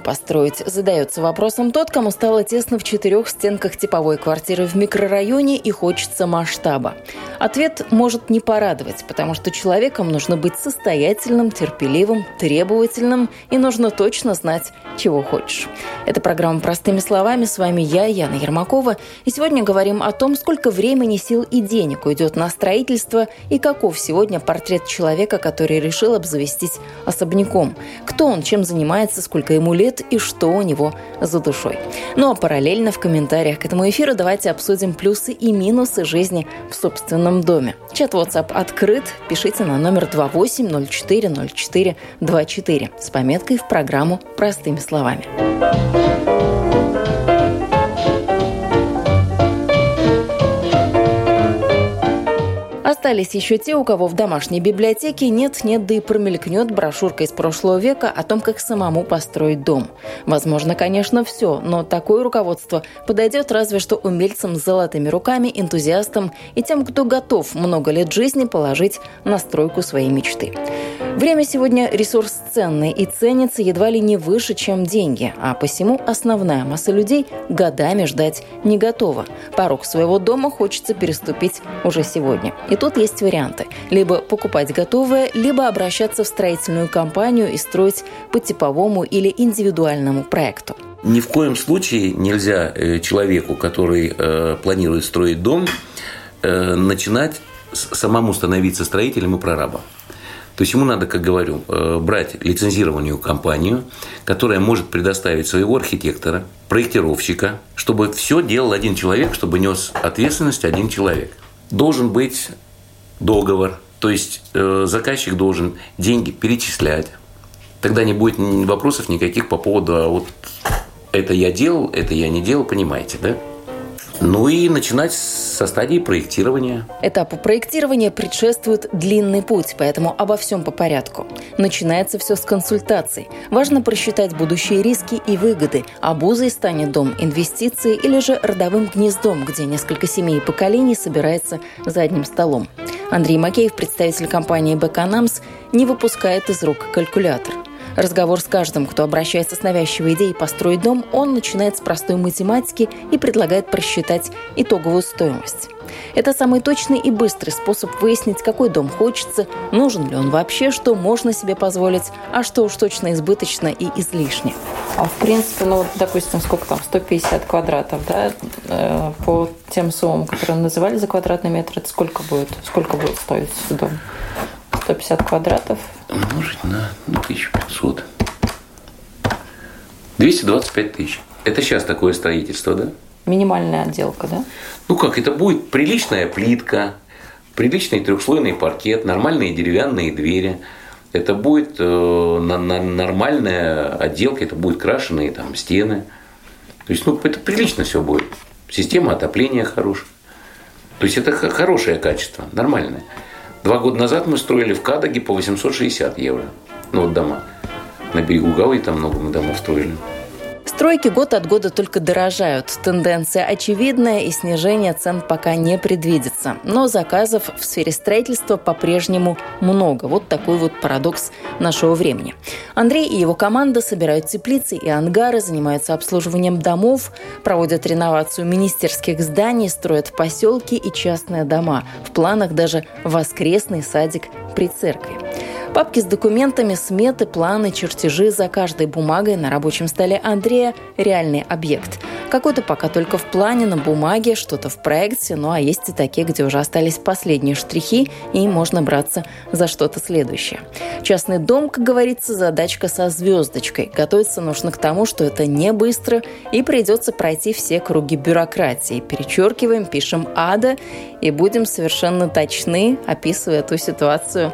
Построить? Задается вопросом тот, кому стало тесно в четырех стенках типовой квартиры в микрорайоне и хочется масштаба. Ответ может не порадовать, потому что человеком нужно быть состоятельным, терпеливым, требовательным и нужно точно знать, чего хочешь. Это программа «Простыми словами». С вами я, Яна Ермакова. И сегодня говорим о том, сколько времени, сил и денег уйдет на строительство и каков сегодня портрет человека, который решил обзавестись особняком. Кто он, чем занимается, сколько ему лет и что у него за душой. Ну а параллельно в комментариях к этому эфиру давайте обсудим плюсы и минусы жизни в собственном доме. Чат WhatsApp открыт. Пишите на номер 28040424 с пометкой в программу «Простыми словами». Остались еще те, у кого в домашней библиотеке нет-нет, да и промелькнет брошюрка из прошлого века о том, как самому построить дом. Возможно, конечно, все, но такое руководство подойдет разве что умельцам с золотыми руками, энтузиастам и тем, кто готов много лет жизни положить на стройку своей мечты. Время сегодня ресурс ценный и ценится едва ли не выше, чем деньги, а посему основная масса людей годами ждать не готова. Порог своего дома хочется переступить уже сегодня. И тут есть варианты. Либо покупать готовое, либо обращаться в строительную компанию и строить по типовому или индивидуальному проекту. Ни в коем случае нельзя э, человеку, который э, планирует строить дом, э, начинать самому становиться строителем и прорабом. То есть ему надо, как говорю, брать лицензированную компанию, которая может предоставить своего архитектора, проектировщика, чтобы все делал один человек, чтобы нес ответственность один человек. Должен быть договор. То есть э, заказчик должен деньги перечислять. Тогда не будет вопросов никаких по поводу, а вот это я делал, это я не делал, понимаете, да? Ну и начинать со стадии проектирования. Этапу проектирования предшествует длинный путь, поэтому обо всем по порядку. Начинается все с консультаций. Важно просчитать будущие риски и выгоды. Обузой станет дом инвестиции или же родовым гнездом, где несколько семей и поколений собирается за одним столом. Андрей Макеев, представитель компании «Бэканамс», не выпускает из рук калькулятор – Разговор с каждым, кто обращается с навязчивой идеей построить дом, он начинает с простой математики и предлагает просчитать итоговую стоимость. Это самый точный и быстрый способ выяснить, какой дом хочется, нужен ли он вообще, что можно себе позволить, а что уж точно избыточно и излишне. А в принципе, ну, допустим, сколько там, 150 квадратов, да, э, по тем суммам, которые называли за квадратный метр, это сколько будет, сколько будет стоить дом? 150 квадратов. Умножить на ну, 1500. 225 тысяч. Это сейчас такое строительство, да? Минимальная отделка, да? Ну как, это будет приличная плитка, приличный трехслойный паркет, нормальные деревянные двери. Это будет э, на, на, нормальная отделка, это будут крашеные там стены. То есть, ну, это прилично все будет. Система отопления хорошая. То есть это хорошее качество, нормальное. Два года назад мы строили в Кадаге по 860 евро. Ну вот дома. На берегу Гавы там много мы домов строили. Стройки год от года только дорожают. Тенденция очевидная, и снижение цен пока не предвидится. Но заказов в сфере строительства по-прежнему много. Вот такой вот парадокс нашего времени. Андрей и его команда собирают теплицы и ангары, занимаются обслуживанием домов, проводят реновацию министерских зданий, строят поселки и частные дома. В планах даже воскресный садик при церкви. Папки с документами, сметы, планы, чертежи за каждой бумагой на рабочем столе Андрея – реальный объект. Какой-то пока только в плане, на бумаге, что-то в проекте, ну а есть и такие, где уже остались последние штрихи, и можно браться за что-то следующее. Частный дом, как говорится, задачка со звездочкой. Готовиться нужно к тому, что это не быстро, и придется пройти все круги бюрократии. Перечеркиваем, пишем «ада», и будем совершенно точны, описывая ту ситуацию,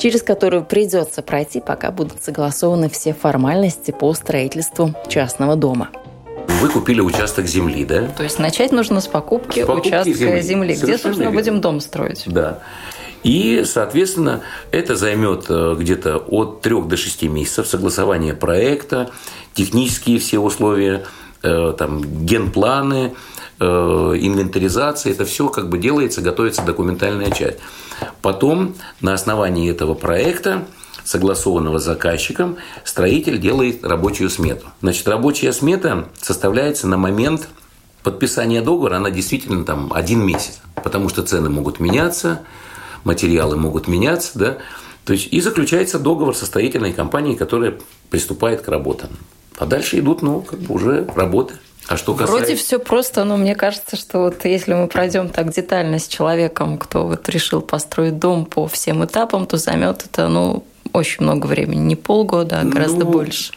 через которую придется пройти, пока будут согласованы все формальности по строительству частного дома. Вы купили участок земли, да? То есть начать нужно с покупки, с покупки участка земли, земли где, собственно, верно. будем дом строить. Да. И, соответственно, это займет э, где-то от 3 до 6 месяцев согласование проекта, технические все условия, э, там, генпланы, инвентаризация, это все как бы делается, готовится документальная часть. Потом на основании этого проекта согласованного с заказчиком, строитель делает рабочую смету. Значит, рабочая смета составляется на момент подписания договора, она действительно там один месяц, потому что цены могут меняться, материалы могут меняться, да, то есть и заключается договор со строительной компанией, которая приступает к работам. А дальше идут, ну, как бы уже работы. А что касается... Вроде все просто, но мне кажется, что вот если мы пройдем так детально с человеком, кто вот решил построить дом по всем этапам, то займет это, ну, очень много времени, не полгода, а гораздо ну, больше.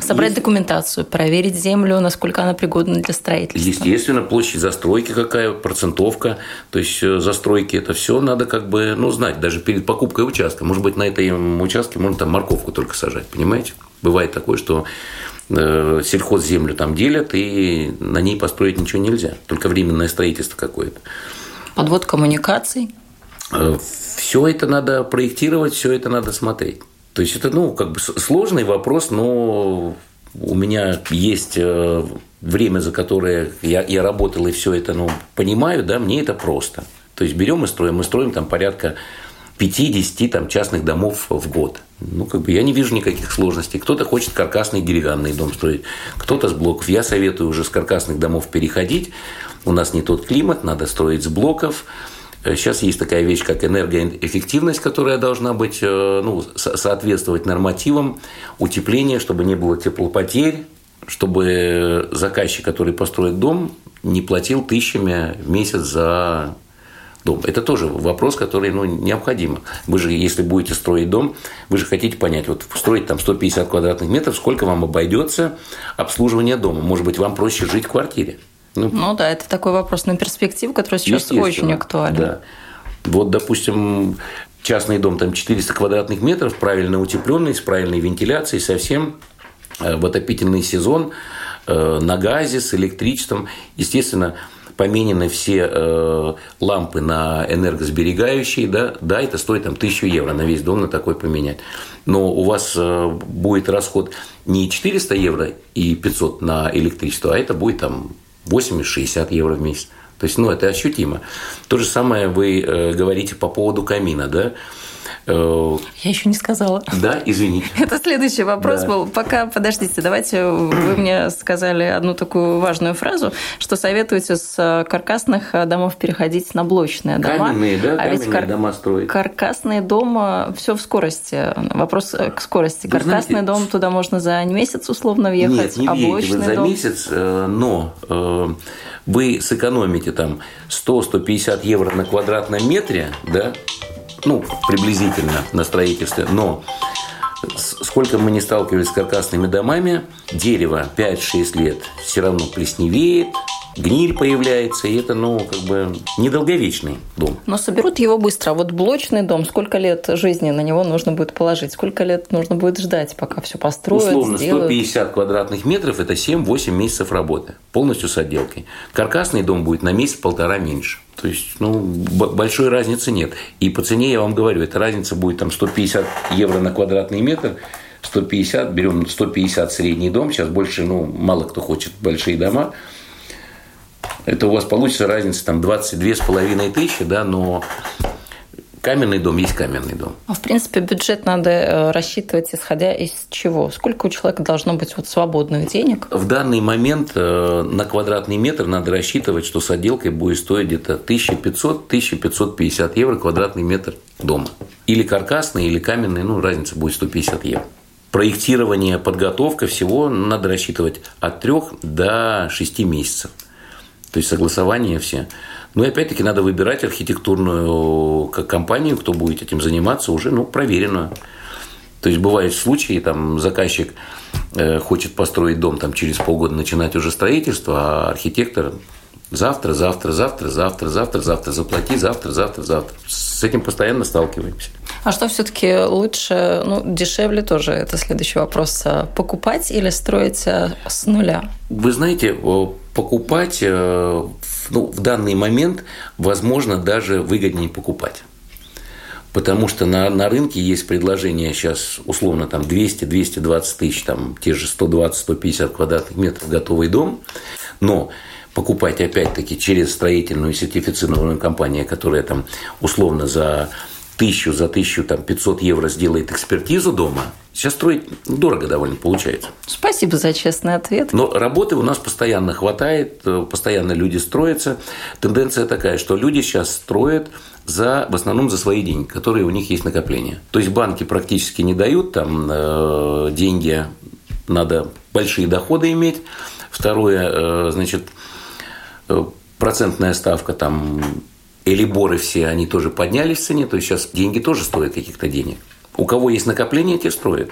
Собрать есть... документацию, проверить землю, насколько она пригодна для строительства. Естественно, площадь застройки какая, процентовка, то есть э, застройки, это все надо как бы ну, знать, даже перед покупкой участка. Может быть, на этом участке можно там морковку только сажать, понимаете? Бывает такое, что сельхозземлю там делят, и на ней построить ничего нельзя, только временное строительство какое-то. Подвод коммуникаций? Э, все это надо проектировать, все это надо смотреть. То есть это, ну, как бы сложный вопрос, но у меня есть э, время, за которое я, я работал и все это, ну, понимаю, да, мне это просто. То есть берем и строим, мы строим там порядка 50 там, частных домов в год. Ну, как бы я не вижу никаких сложностей. Кто-то хочет каркасный деревянный дом строить, кто-то с блоков. Я советую уже с каркасных домов переходить. У нас не тот климат, надо строить с блоков. Э, сейчас есть такая вещь, как энергоэффективность, которая должна быть, э, ну, соответствовать нормативам утепления, чтобы не было теплопотерь, чтобы заказчик, который построит дом, не платил тысячами в месяц за дом. Это тоже вопрос, который ну, необходимо. Вы же, если будете строить дом, вы же хотите понять, вот строить там 150 квадратных метров, сколько вам обойдется обслуживание дома. Может быть, вам проще жить в квартире. Ну, ну да, это такой вопрос на перспективу, который сейчас очень актуален. Да. Вот, допустим, частный дом, там 400 квадратных метров, правильно утепленный, с правильной вентиляцией, совсем э, в отопительный сезон, э, на газе, с электричеством. Естественно, поменены все э, лампы на энергосберегающие, да, да, это стоит там 1000 евро на весь дом на такой поменять. Но у вас будет расход не 400 евро и 500 на электричество, а это будет там 80-60 евро в месяц. То есть, ну, это ощутимо. То же самое вы э, говорите по поводу камина, да? Э, Я еще не сказала. Да, извините. Это следующий вопрос да. был. Пока, подождите, давайте вы мне сказали одну такую важную фразу, что советуете с каркасных домов переходить на блочные дома. Каменные, да, а каменные ведь кар... дома строить. Каркасные дома, все в скорости. Вопрос к скорости. Вы Каркасный знаете, дом туда можно за месяц условно въехать, Нет, не а блочный вы за дом... месяц, э, но э, вы сэкономите там 100-150 евро на квадратном метре, да, ну, приблизительно на строительстве, но сколько мы не сталкивались с каркасными домами, дерево 5-6 лет все равно плесневеет, гниль появляется, и это, ну, как бы недолговечный дом. Но соберут его быстро. А вот блочный дом, сколько лет жизни на него нужно будет положить? Сколько лет нужно будет ждать, пока все построят, Условно, сделают? 150 квадратных метров – это 7-8 месяцев работы, полностью с отделкой. Каркасный дом будет на месяц-полтора меньше. То есть, ну, большой разницы нет. И по цене я вам говорю, эта разница будет там 150 евро на квадратный метр, 150, берем 150 средний дом, сейчас больше, ну, мало кто хочет большие дома, это у вас получится разница там 22 с половиной тысячи, да, но каменный дом есть каменный дом. А в принципе бюджет надо э, рассчитывать исходя из чего? Сколько у человека должно быть вот свободных денег? В данный момент э, на квадратный метр надо рассчитывать, что с отделкой будет стоить где-то 1500-1550 евро квадратный метр дома. Или каркасный, или каменный, ну разница будет 150 евро. Проектирование, подготовка всего надо рассчитывать от 3 до 6 месяцев. То есть согласование все. Ну и опять-таки надо выбирать архитектурную компанию, кто будет этим заниматься, уже ну, проверенную. То есть бывают случаи, там заказчик э, хочет построить дом, там через полгода начинать уже строительство, а архитектор завтра, завтра, завтра, завтра, завтра, завтра, заплати, завтра, завтра, завтра. С этим постоянно сталкиваемся. А что все-таки лучше, ну, дешевле тоже, это следующий вопрос, покупать или строить а, с нуля? Вы знаете, покупать э, ну, в данный момент, возможно, даже выгоднее покупать. Потому что на, на рынке есть предложение сейчас условно там 200-220 тысяч, там те же 120-150 квадратных метров готовый дом. Но покупать опять-таки через строительную сертифицированную компанию, которая там условно за тысячу, за тысячу там 500 евро сделает экспертизу дома, сейчас строить дорого довольно получается. Спасибо за честный ответ. Но работы у нас постоянно хватает, э, постоянно люди строятся. Тенденция такая, что люди сейчас строят за, в основном за свои деньги, которые у них есть накопления. То есть банки практически не дают там э, деньги, надо большие доходы иметь. Второе, э, значит, э, процентная ставка там Элиборы все, они тоже поднялись в цене, то есть сейчас деньги тоже стоят каких-то денег. У кого есть накопление, те строят.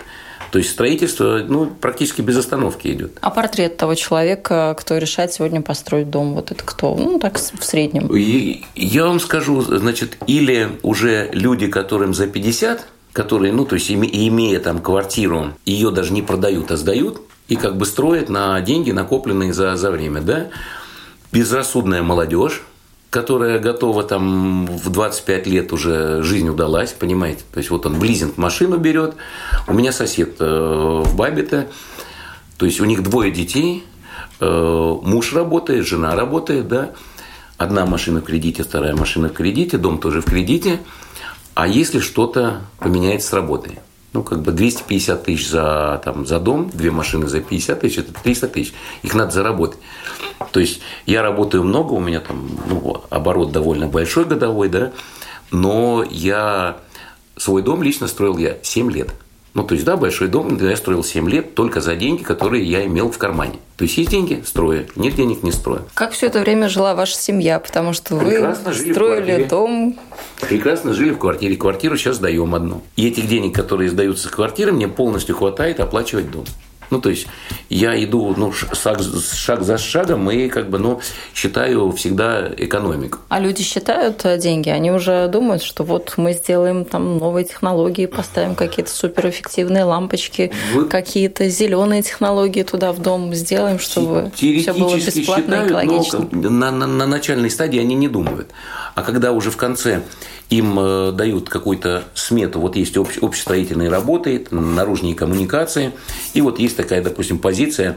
То есть строительство ну, практически без остановки идет. А портрет того человека, кто решает сегодня построить дом, вот это кто? Ну, так в среднем. И, я вам скажу, значит, или уже люди, которым за 50, которые, ну, то есть имея там квартиру, ее даже не продают, а сдают, и как бы строят на деньги, накопленные за, за время, да, безрассудная молодежь, которая готова там в 25 лет уже жизнь удалась, понимаете? То есть вот он в лизинг машину берет. У меня сосед э, в Бабите, то есть у них двое детей, э, муж работает, жена работает, да, одна машина в кредите, вторая машина в кредите, дом тоже в кредите. А если что-то поменяется с работой? Ну, как бы 250 тысяч за, там, за дом, две машины за 50 тысяч, это 300 тысяч. Их надо заработать. То есть я работаю много, у меня там ну, оборот довольно большой годовой, да, но я свой дом лично строил я 7 лет. Ну, то есть, да, большой дом я строил 7 лет только за деньги, которые я имел в кармане. То есть, есть деньги – строю, нет денег – не строю. Как все это время жила ваша семья? Потому что Прекрасно вы строили дом. Прекрасно жили в квартире. Квартиру сейчас даем одну. И этих денег, которые сдаются с квартиры, мне полностью хватает оплачивать дом. Ну, то есть я иду ну, шаг, шаг за шагом и как бы, ну, считаю всегда экономику. А люди считают э, деньги? Они уже думают, что вот мы сделаем там новые технологии, поставим какие-то суперэффективные лампочки, Вы... какие-то зеленые технологии туда в дом сделаем, чтобы все было бесплатно считают, и экологично. Но на, на, на начальной стадии они не думают. А когда уже в конце им э, дают какую-то смету, вот есть общ, общестроительные работы, наружные коммуникации, и вот есть такая, допустим, позиция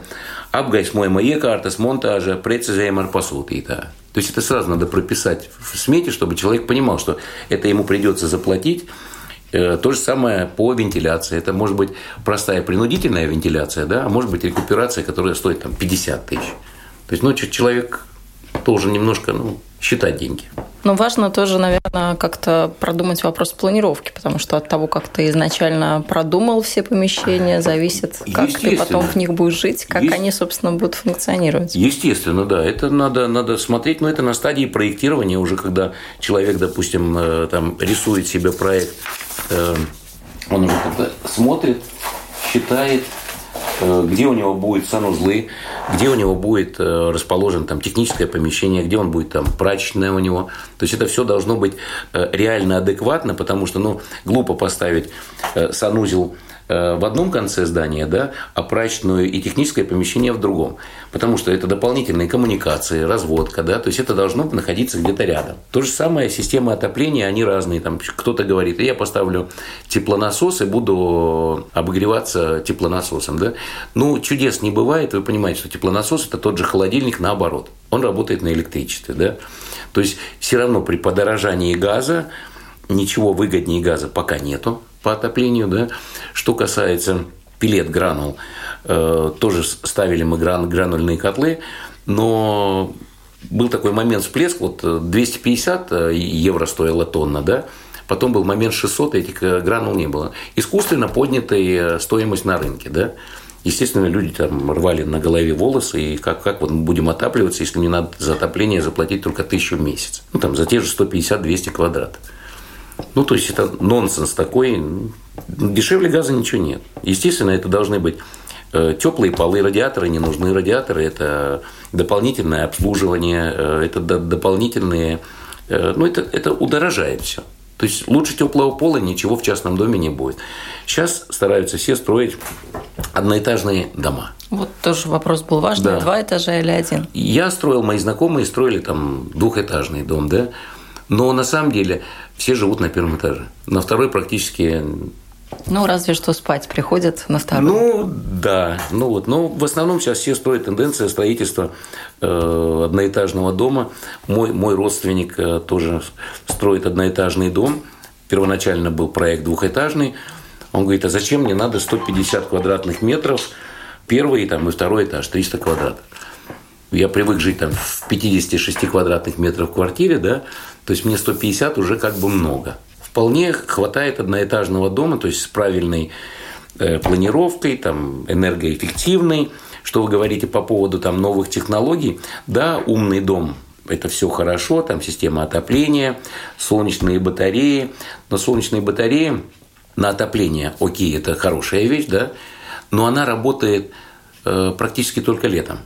«Apgaismojuma iekārtas montāža precizējuma ar pasūtītāju». То есть это сразу надо прописать в смете, чтобы человек понимал, что это ему придется заплатить. Э, то же самое по вентиляции. Это может быть простая принудительная вентиляция, да, а может быть рекуперация, которая стоит там 50 тысяч. То есть, ну, человек должен немножко ну, считать деньги. Но важно тоже, наверное, как-то продумать вопрос планировки, потому что от того, как ты изначально продумал все помещения, зависит, как ты потом в них будешь жить, как Есть... они, собственно, будут функционировать. Естественно, да. Это надо, надо смотреть, но это на стадии проектирования уже, когда человек, допустим, э, там, рисует себе проект, э, он уже смотрит, считает, где у него будут санузлы, где у него будет э, расположен там техническое помещение, где он будет там прачечная у него. То есть это все должно быть э, реально адекватно, потому что ну, глупо поставить санузел Э, в одном конце здания, да, а прачечную и техническое помещение в другом. Потому что это дополнительные коммуникации, разводка, да, то есть это должно находиться где-то рядом. То же самое, системы отопления, они разные. Там кто-то говорит, я поставлю теплонасос и буду обогреваться теплонасосом, да. Ну, чудес не бывает, вы понимаете, что теплонасос – это тот же холодильник наоборот. Он работает на электричестве, да. То есть все равно при подорожании газа ничего выгоднее газа пока нету по отоплению. Да? Что касается пилет гранул, э, тоже ставили мы гран, гранульные котлы, но был такой момент всплеск, вот 250 э, евро стоила тонна, да, потом был момент 600, этих э, гранул не было. Искусственно поднятая стоимость на рынке, да, Естественно, люди там рвали на голове волосы, и как, как вот мы будем отапливаться, если мне надо за отопление заплатить только тысячу в месяц. Ну, там, за те же 150-200 квадратов. Ну, то есть, это нонсенс такой. Дешевле газа ничего нет. Естественно, это должны быть э, теплые полы, радиаторы не нужны. Радиаторы – это дополнительное обслуживание, э, это дополнительные… Э, ну, это, это удорожает все. То есть лучше теплого пола ничего в частном доме не будет. Сейчас стараются все строить одноэтажные дома. Вот тоже вопрос был важный. Да. Два этажа или один? Я строил, мои знакомые строили там двухэтажный дом, да. Но на самом деле все живут на первом этаже. На второй практически ну, разве что спать приходят на второй. Ну, да. Ну, вот. Но в основном сейчас все строят тенденция строительства э, одноэтажного дома. Мой, мой родственник э, тоже строит одноэтажный дом. Первоначально был проект двухэтажный. Он говорит, а зачем мне надо 150 квадратных метров, первый там, и второй этаж, 300 квадратов. Я привык жить там в 56 квадратных метрах в квартире, да, то есть мне 150 уже как бы много вполне хватает одноэтажного дома, то есть с правильной э, планировкой, там, энергоэффективной. Что вы говорите по поводу там, новых технологий? Да, умный дом это все хорошо, там система отопления, солнечные батареи. Но солнечные батареи на отопление, окей, это хорошая вещь, да, но она работает э, практически только летом.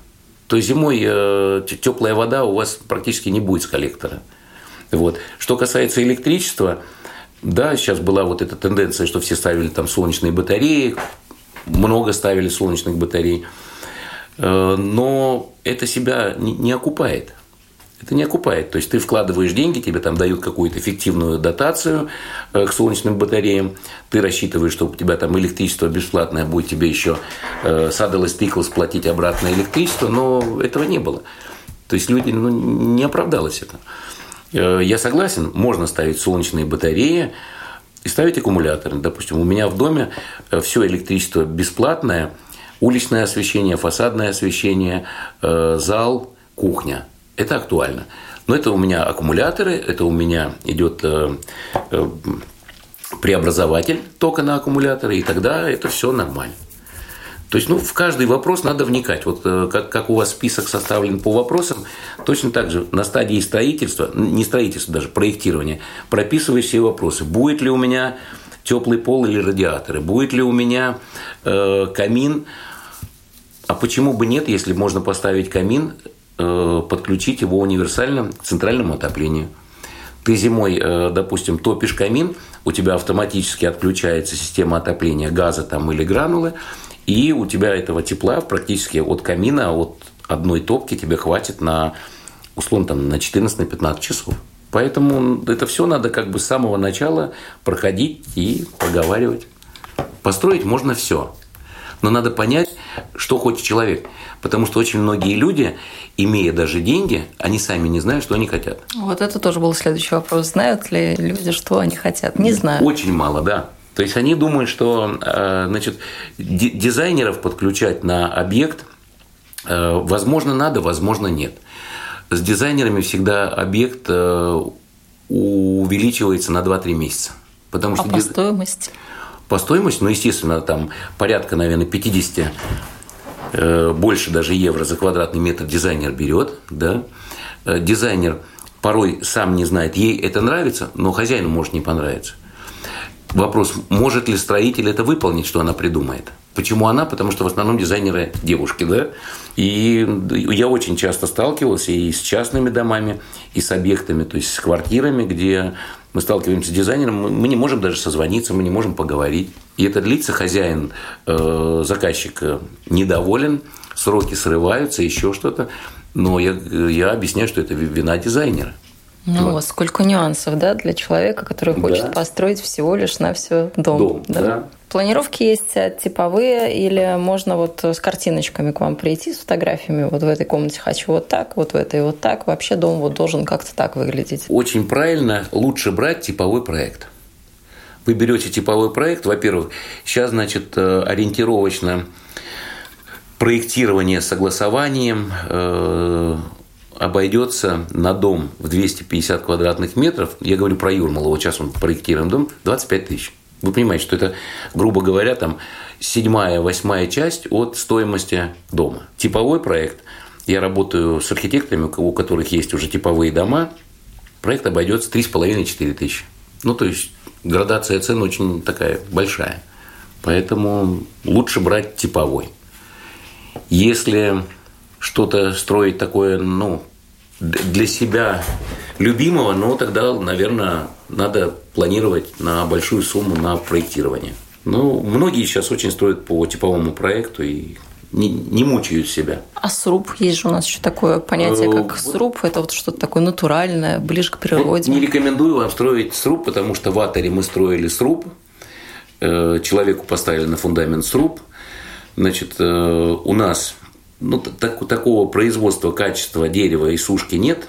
То есть зимой э, теплая вода у вас практически не будет с коллектора. Вот. Что касается электричества, да, сейчас была вот эта тенденция, что все ставили там солнечные батареи, много ставили солнечных батарей, э, но это себя не окупает. Это не окупает. То есть ты вкладываешь деньги, тебе там дают какую-то эффективную дотацию э, к солнечным батареям, ты рассчитываешь, что у тебя там электричество бесплатное будет тебе еще садалось тыклось платить обратно электричество, но этого не было. То есть люди, ну, не оправдалось это. Э, я согласен, можно ставить солнечные батареи и ставить аккумуляторы. Допустим, у меня в доме э, все электричество бесплатное, уличное освещение, фасадное освещение, э, зал, кухня. Это актуально. Но это у меня аккумуляторы, это у меня идет преобразователь тока на аккумуляторы, и тогда это все нормально. То есть, ну, в каждый вопрос надо вникать. Вот э, как, как у вас список составлен по вопросам, точно так же на стадии строительства, не строительства даже, проектирования, прописывай все вопросы. Будет ли у меня теплый пол или радиаторы? Будет ли у меня э, камин? А почему бы нет, если можно поставить камин, э, подключить его универсально к центральному отоплению? Ты зимой, э, допустим, топишь камин, у тебя автоматически отключается система отопления газа там или гранулы, и у тебя этого тепла практически от камина, от одной топки тебе хватит на, условно, там, на 14-15 часов. Поэтому это все надо как бы с самого начала проходить и проговаривать. Построить можно все. Но надо понять, что хочет человек. Потому что очень многие люди, имея даже деньги, они сами не знают, что они хотят. Вот это тоже был следующий вопрос. Знают ли люди, что они хотят? Не знаю. Очень мало, да. То есть они думают, что э, значит, дизайнеров подключать на объект э, возможно надо, возможно нет. С дизайнерами всегда объект э, увеличивается на 2-3 месяца. Потому что а по стоимости? По стоимости, ну, естественно, там порядка, наверное, 50 больше даже евро за квадратный метр дизайнер берет, да. Дизайнер порой сам не знает, ей это нравится, но хозяину может не понравиться. Вопрос, может ли строитель это выполнить, что она придумает? Почему она? Потому что в основном дизайнеры девушки, да? И я очень часто сталкивался и с частными домами, и с объектами, то есть с квартирами, где мы сталкиваемся с дизайнером, мы не можем даже созвониться, мы не можем поговорить. И это длится, хозяин, э, заказчик э, недоволен, сроки срываются, еще что-то. Но я, я объясняю, что это вина дизайнера. Ну, вот. сколько нюансов, да, для человека, который хочет да. построить всего лишь на все дом. Дом, да. да. Планировки есть типовые, или можно вот с картиночками к вам прийти, с фотографиями, вот в этой комнате хочу вот так, вот в этой вот так. Вообще дом вот должен как-то так выглядеть. Очень правильно, лучше брать типовой проект. Вы берете типовой проект, во-первых, сейчас, значит, э, ориентировочно проектирование согласованием, э, обойдется на дом в 250 квадратных метров, я говорю про Юрмала, вот сейчас он проектируем дом, 25 тысяч. Вы понимаете, что это, грубо говоря, там седьмая, восьмая часть от стоимости дома. Типовой проект. Я работаю с архитекторами, у которых есть уже типовые дома. Проект обойдется 3,5-4 тысячи. Ну, то есть градация цен очень такая большая. Поэтому лучше брать типовой. Если что-то строить такое, ну, для себя любимого, ну, тогда, наверное, надо планировать на большую сумму на проектирование. Ну, многие сейчас очень строят по типовому проекту, и не, не мучают себя. А сруб? Есть же у нас еще такое понятие, как сруб. Это вот что-то такое натуральное, ближе к природе. Не рекомендую вам строить сруб, потому что в Атере мы строили сруб. Человеку поставили на фундамент сруб. Значит, у нас ну, так, такого производства качества дерева и сушки нет,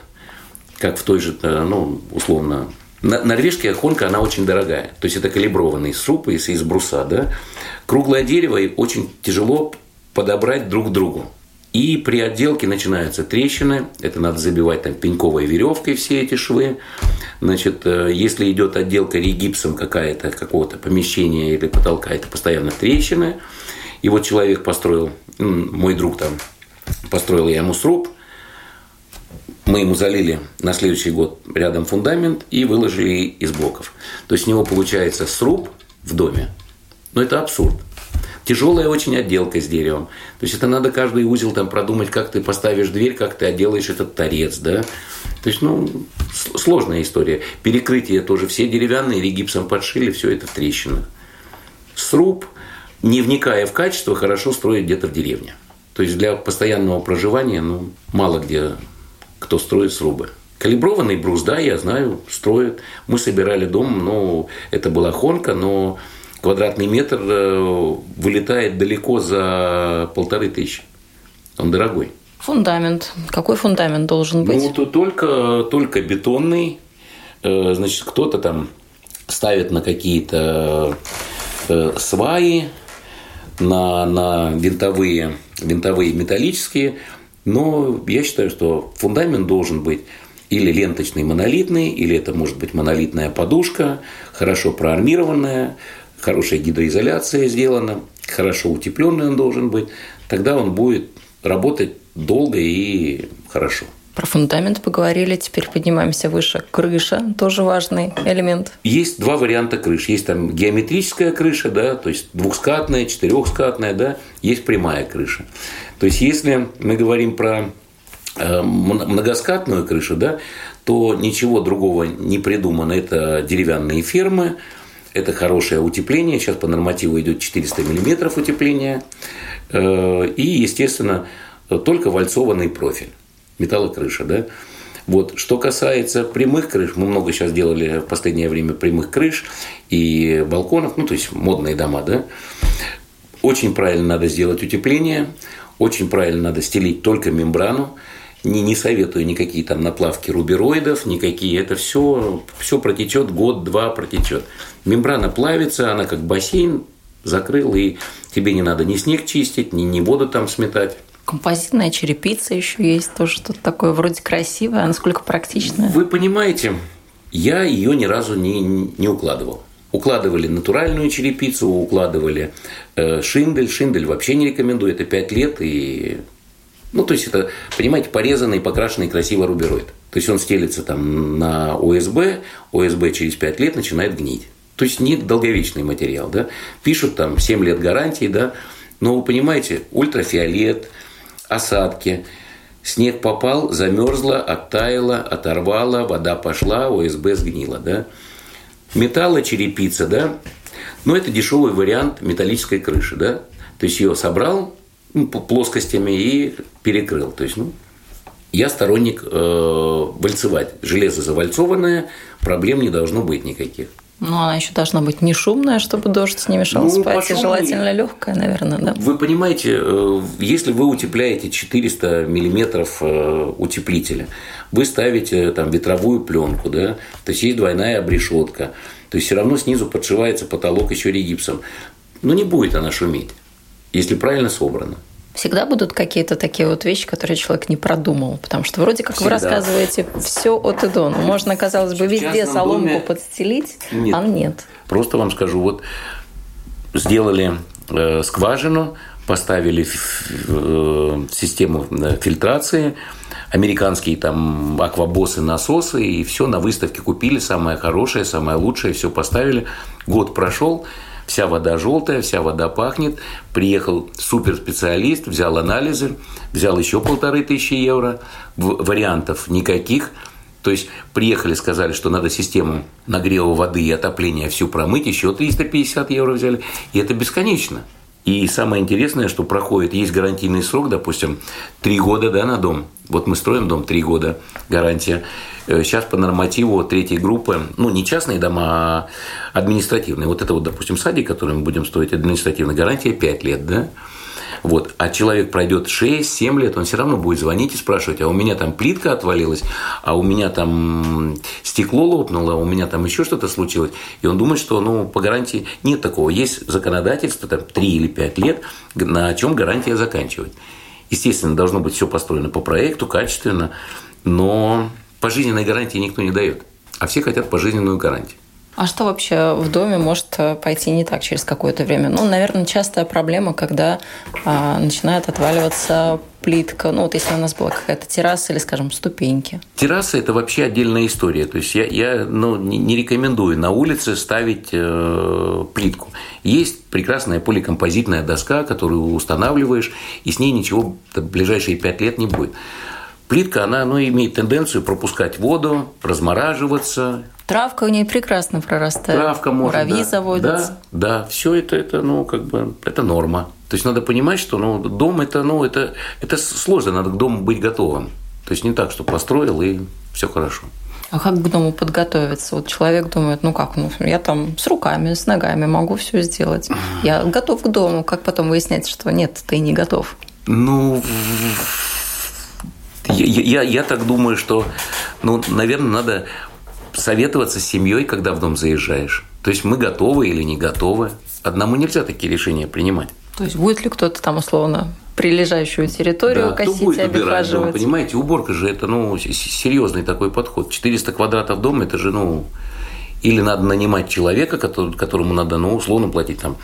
как в той же, ну, условно, Норвежская хонка, она очень дорогая. То есть это калиброванный сруб из, из бруса. Да? Круглое дерево и очень тяжело подобрать друг к другу. И при отделке начинаются трещины, это надо забивать там пеньковой веревкой все эти швы. Значит, э, если идет отделка регипсом какая-то, какого-то помещения или потолка, это постоянно трещины. И вот человек построил, мой друг там построил я ему сруб, мы ему залили на следующий год рядом фундамент и выложили из блоков. То есть у него получается сруб в доме. Но это абсурд. Тяжелая очень отделка с деревом. То есть это надо каждый узел там продумать, как ты поставишь дверь, как ты отделаешь этот торец, да. То есть, ну, сложная история. Перекрытие тоже все деревянные, или гипсом подшили, все это трещина. Сруб, не вникая в качество, хорошо строить где-то в деревне. То есть для постоянного проживания, ну, мало где кто строит срубы. Калиброванный брус, да, я знаю, строят. Мы собирали дом, но это была хонка, но квадратный метр э, вылетает далеко за полторы тысячи. Он дорогой. Фундамент. Какой фундамент должен быть? Ну, то только, только бетонный. Э, значит, кто-то там ставит на какие-то э, сваи, на, на винтовые, винтовые металлические. Но я считаю, что фундамент должен быть или ленточный монолитный, или это может быть монолитная подушка, хорошо проармированная, хорошая гидроизоляция сделана, хорошо утепленный он должен быть, тогда он будет работать долго и хорошо. Про фундамент поговорили, теперь поднимаемся выше. Крыша тоже важный элемент. Есть два варианта крыш. Есть там геометрическая крыша, да, то есть двухскатная, четырехскатная, да, есть прямая крыша. То есть если мы говорим про э, многоскатную крышу, да, то ничего другого не придумано. Это деревянные фермы, это хорошее утепление. Сейчас по нормативу идет 400 мм утепления. Э, и, естественно, только вальцованный профиль, металлокрыша. Да? Вот. Что касается прямых крыш, мы много сейчас делали в последнее время прямых крыш и балконов, ну, то есть модные дома, да. Очень правильно надо сделать утепление, очень правильно надо стелить только мембрану, не, не советую никакие там наплавки рубероидов, никакие. Это все, все протечет, год-два протечет. Мембрана плавится, она как бассейн закрыл, и тебе не надо ни снег чистить, ни, ни воду там сметать. Композитная черепица еще есть, тоже что-то такое вроде красивое, а насколько практичное. Вы понимаете, я ее ни разу не, не укладывал. Укладывали натуральную черепицу, укладывали э, шиндель. Шиндель вообще не рекомендую, это 5 лет и ну, то есть это, понимаете, порезанный, покрашенный красиво рубероид. То есть он стелится там на ОСБ, ОСБ через 5 лет начинает гнить. То есть не долговечный материал, да. Пишут там 7 лет гарантии, да. Но вы понимаете, ультрафиолет, осадки, снег попал, замерзла, оттаяла, оторвала, вода пошла, ОСБ сгнила, да. Металлочерепица, да, но это дешевый вариант металлической крыши, да. То есть ее собрал, ну, плоскостями и перекрыл. То есть, ну, я сторонник э, вальцевать. Железо завальцованное, проблем не должно быть никаких. Ну, она еще должна быть не шумная, чтобы дождь не мешал ну, спать, и желательно легкая, наверное, да. Вы понимаете, э, если вы утепляете 400 миллиметров э, утеплителя, вы ставите там ветровую пленку, да, то есть есть двойная обрешетка, то есть все равно снизу подшивается потолок еще регипсом. Но ну, не будет она шуметь если правильно собрано. Всегда будут какие-то такие вот вещи, которые человек не продумал, потому что вроде как Всегда. вы рассказываете все от и до. Ну, можно, казалось бы, везде соломку доме... подстелить, нет. а нет. Просто вам скажу, вот сделали э, скважину, поставили э, систему э, фильтрации, американские там аквабосы, насосы, и все на выставке купили, самое хорошее, самое лучшее, все поставили. Год прошел, вся вода желтая, вся вода пахнет. Приехал суперспециалист, взял анализы, взял еще полторы тысячи евро, вариантов никаких. То есть приехали, сказали, что надо систему нагрева воды и отопления всю промыть, еще 350 евро взяли. И это бесконечно. И самое интересное, что проходит, есть гарантийный срок, допустим, три года да, на дом. Вот мы строим дом три года, гарантия. Сейчас по нормативу третьей группы, ну, не частные дома, а административные. Вот это вот, допустим, садик, который мы будем строить, административная гарантия 5 лет, да? Вот. А человек пройдет 6-7 лет, он все равно будет звонить и спрашивать, а у меня там плитка отвалилась, а у меня там стекло лопнуло, а у меня там еще что-то случилось. И он думает, что ну, по гарантии нет такого. Есть законодательство, там 3 или 5 лет, на чем гарантия заканчивает. Естественно, должно быть все построено по проекту, качественно, но пожизненной гарантии никто не дает. А все хотят пожизненную гарантию. А что вообще в доме может э, пойти не так через какое-то время? Ну, наверное, частая проблема, когда а, начинает отваливаться плитка, ну вот если у нас была какая-то терраса или, скажем, ступеньки. Терраса – это вообще отдельная история. То есть я, я ну, не, рекомендую на улице ставить э, плитку. Есть прекрасная поликомпозитная доска, которую устанавливаешь, и с ней ничего в ближайшие пять лет не будет. Плитка, она ну, имеет тенденцию пропускать воду, размораживаться, Травка у нее прекрасно прорастает. Травка может, Муравьи да, заводятся. Да, да, все это, это, ну, как бы, это норма. То есть надо понимать, что ну, дом это, ну, это, это сложно, надо к дому быть готовым. То есть не так, что построил и все хорошо. А как к дому подготовиться? Вот человек думает, ну как, ну я там с руками, с ногами могу все сделать. Я готов к дому. Как потом выяснять, что нет, ты не готов? Ну, я, я, я так думаю, что, ну, наверное, надо советоваться с семьей, когда в дом заезжаешь. То есть мы готовы или не готовы. Одному нельзя такие решения принимать. То есть будет ли кто-то там условно прилежащую территорию да, косить, будет убирать дом, понимаете, уборка же это ну серьезный такой подход. 400 квадратов дома это же ну или надо нанимать человека, которому надо ну условно платить там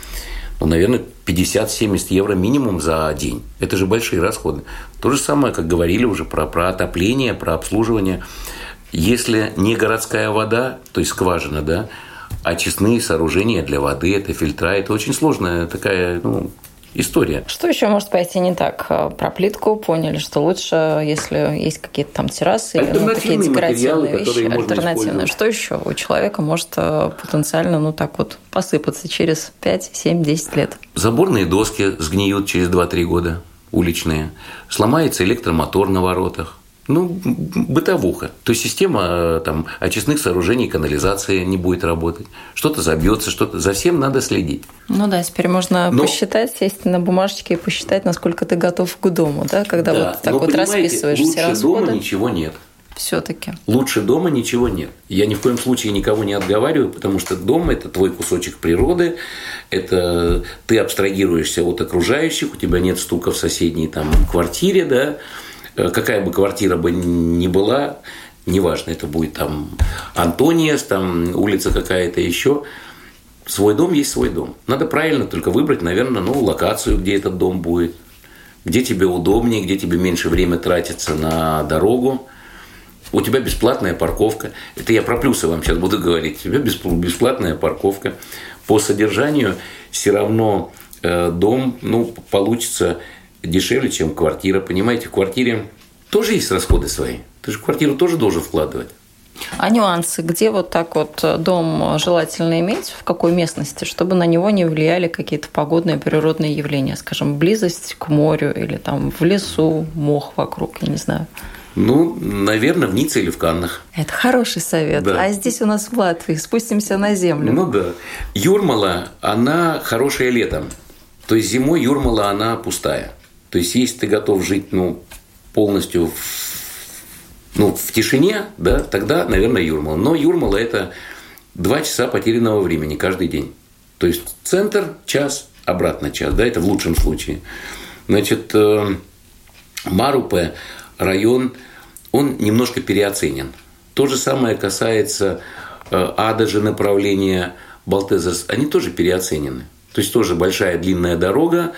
ну, наверное, 50-70 евро минимум за день. Это же большие расходы. То же самое, как говорили уже про, про отопление, про обслуживание. Если не городская вода, то есть скважина, да, а честные сооружения для воды, это фильтра, это очень сложная такая ну, история. Что еще может пойти не так? Про плитку поняли, что лучше, если есть какие-то там террасы или ну, такие декоративные вещи, альтернативные. Что еще у человека может э, потенциально, ну так вот, посыпаться через 5, 7, 10 лет? Заборные доски сгниют через 2-3 года, уличные. Сломается электромотор на воротах ну, бытовуха. То есть система э, там, очистных сооружений, канализации не будет работать. Что-то забьется, что-то. За всем надо следить. Ну да, теперь можно но, посчитать, сесть на бумажечке и посчитать, насколько ты готов к дому, да, когда да, вот так вот расписываешь лучше все расходы. дома ничего нет. Все-таки. Лучше дома ничего нет. Я ни в коем случае никого не отговариваю, потому что дом – это твой кусочек природы, это ты абстрагируешься от окружающих, у тебя нет стука в соседней там квартире, да, какая бы квартира бы ни была, неважно, это будет там Антониес, там улица какая-то еще, свой дом есть свой дом. Надо правильно только выбрать, наверное, ну, локацию, где этот дом будет, где тебе удобнее, где тебе меньше время тратится на дорогу. У тебя бесплатная парковка. Это я про плюсы вам сейчас буду говорить. У тебя бесплатная парковка. По содержанию все равно э, дом ну, получится дешевле, чем квартира. Понимаете, в квартире тоже есть расходы свои. Ты же в квартиру тоже должен вкладывать. А нюансы, где вот так вот дом желательно иметь, в какой местности, чтобы на него не влияли какие-то погодные природные явления, скажем, близость к морю или там в лесу, мох вокруг, я не знаю. Ну, наверное, в Ницце или в Каннах. Это хороший совет. Да. А здесь у нас в Латвии спустимся на землю. Ну да. Юрмала, она хорошая летом. То есть зимой Юрмала, она пустая. То есть, если ты готов жить ну, полностью в, ну, в тишине, да, тогда, наверное, Юрмала. Но Юрмала – это два часа потерянного времени каждый день. То есть, центр – час, обратно час, да, это в лучшем случае. Значит, э, Марупе район, он немножко переоценен. То же самое касается э, Ада же направления Балтезерс, они тоже переоценены. То есть тоже большая длинная дорога,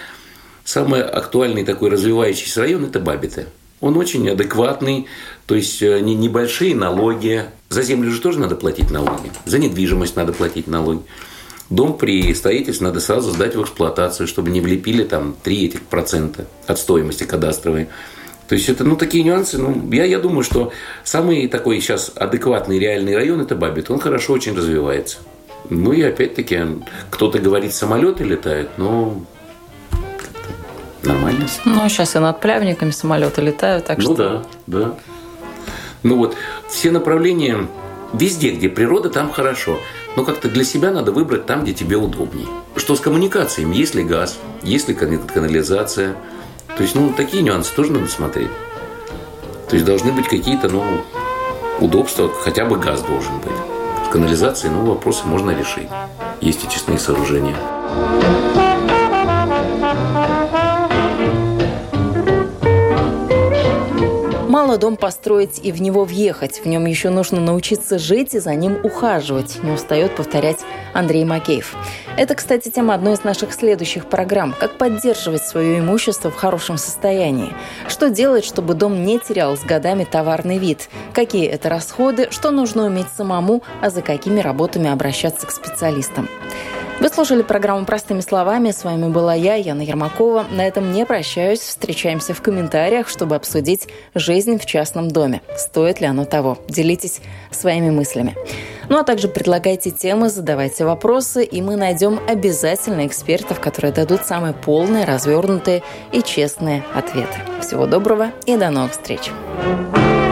Самый актуальный такой развивающийся район – это Бабиты. Он очень адекватный, то есть э, не небольшие налоги. За землю же тоже надо платить налоги. За недвижимость надо платить налоги. Дом при строительстве надо сразу сдать в эксплуатацию, чтобы не влепили там 3 этих процента от стоимости кадастровой. То есть это ну, такие нюансы. Ну, я, я думаю, что самый такой сейчас адекватный реальный район – это Бабит. Он хорошо очень развивается. Ну и опять-таки, кто-то говорит, самолеты летают, но Нормально. Ну, сейчас и над плявниками самолеты летают, так ну, что... Ну да, да. Ну вот, все направления, везде, где природа, там хорошо. Но как-то для себя надо выбрать там, где тебе удобнее. Что с коммуникациями? Есть ли газ? Есть ли канализация? То есть, ну, такие нюансы тоже надо смотреть. То есть, должны быть какие-то, ну, удобства, хотя бы газ должен быть. С канализацией, ну, вопросы можно решить. Есть очистные сооружения. Мало дом построить и в него въехать. В нем еще нужно научиться жить и за ним ухаживать, не устает повторять Андрей Макеев. Это, кстати, тема одной из наших следующих программ. Как поддерживать свое имущество в хорошем состоянии. Что делать, чтобы дом не терял с годами товарный вид? Какие это расходы? Что нужно уметь самому? А за какими работами обращаться к специалистам? Вы слушали программу «Простыми словами». С вами была я, Яна Ермакова. На этом не прощаюсь. Встречаемся в комментариях, чтобы обсудить жизнь в частном доме. Стоит ли оно того? Делитесь своими мыслями. Ну а также предлагайте темы, задавайте вопросы, и мы найдем обязательно экспертов, которые дадут самые полные, развернутые и честные ответы. Всего доброго и до новых встреч! thank you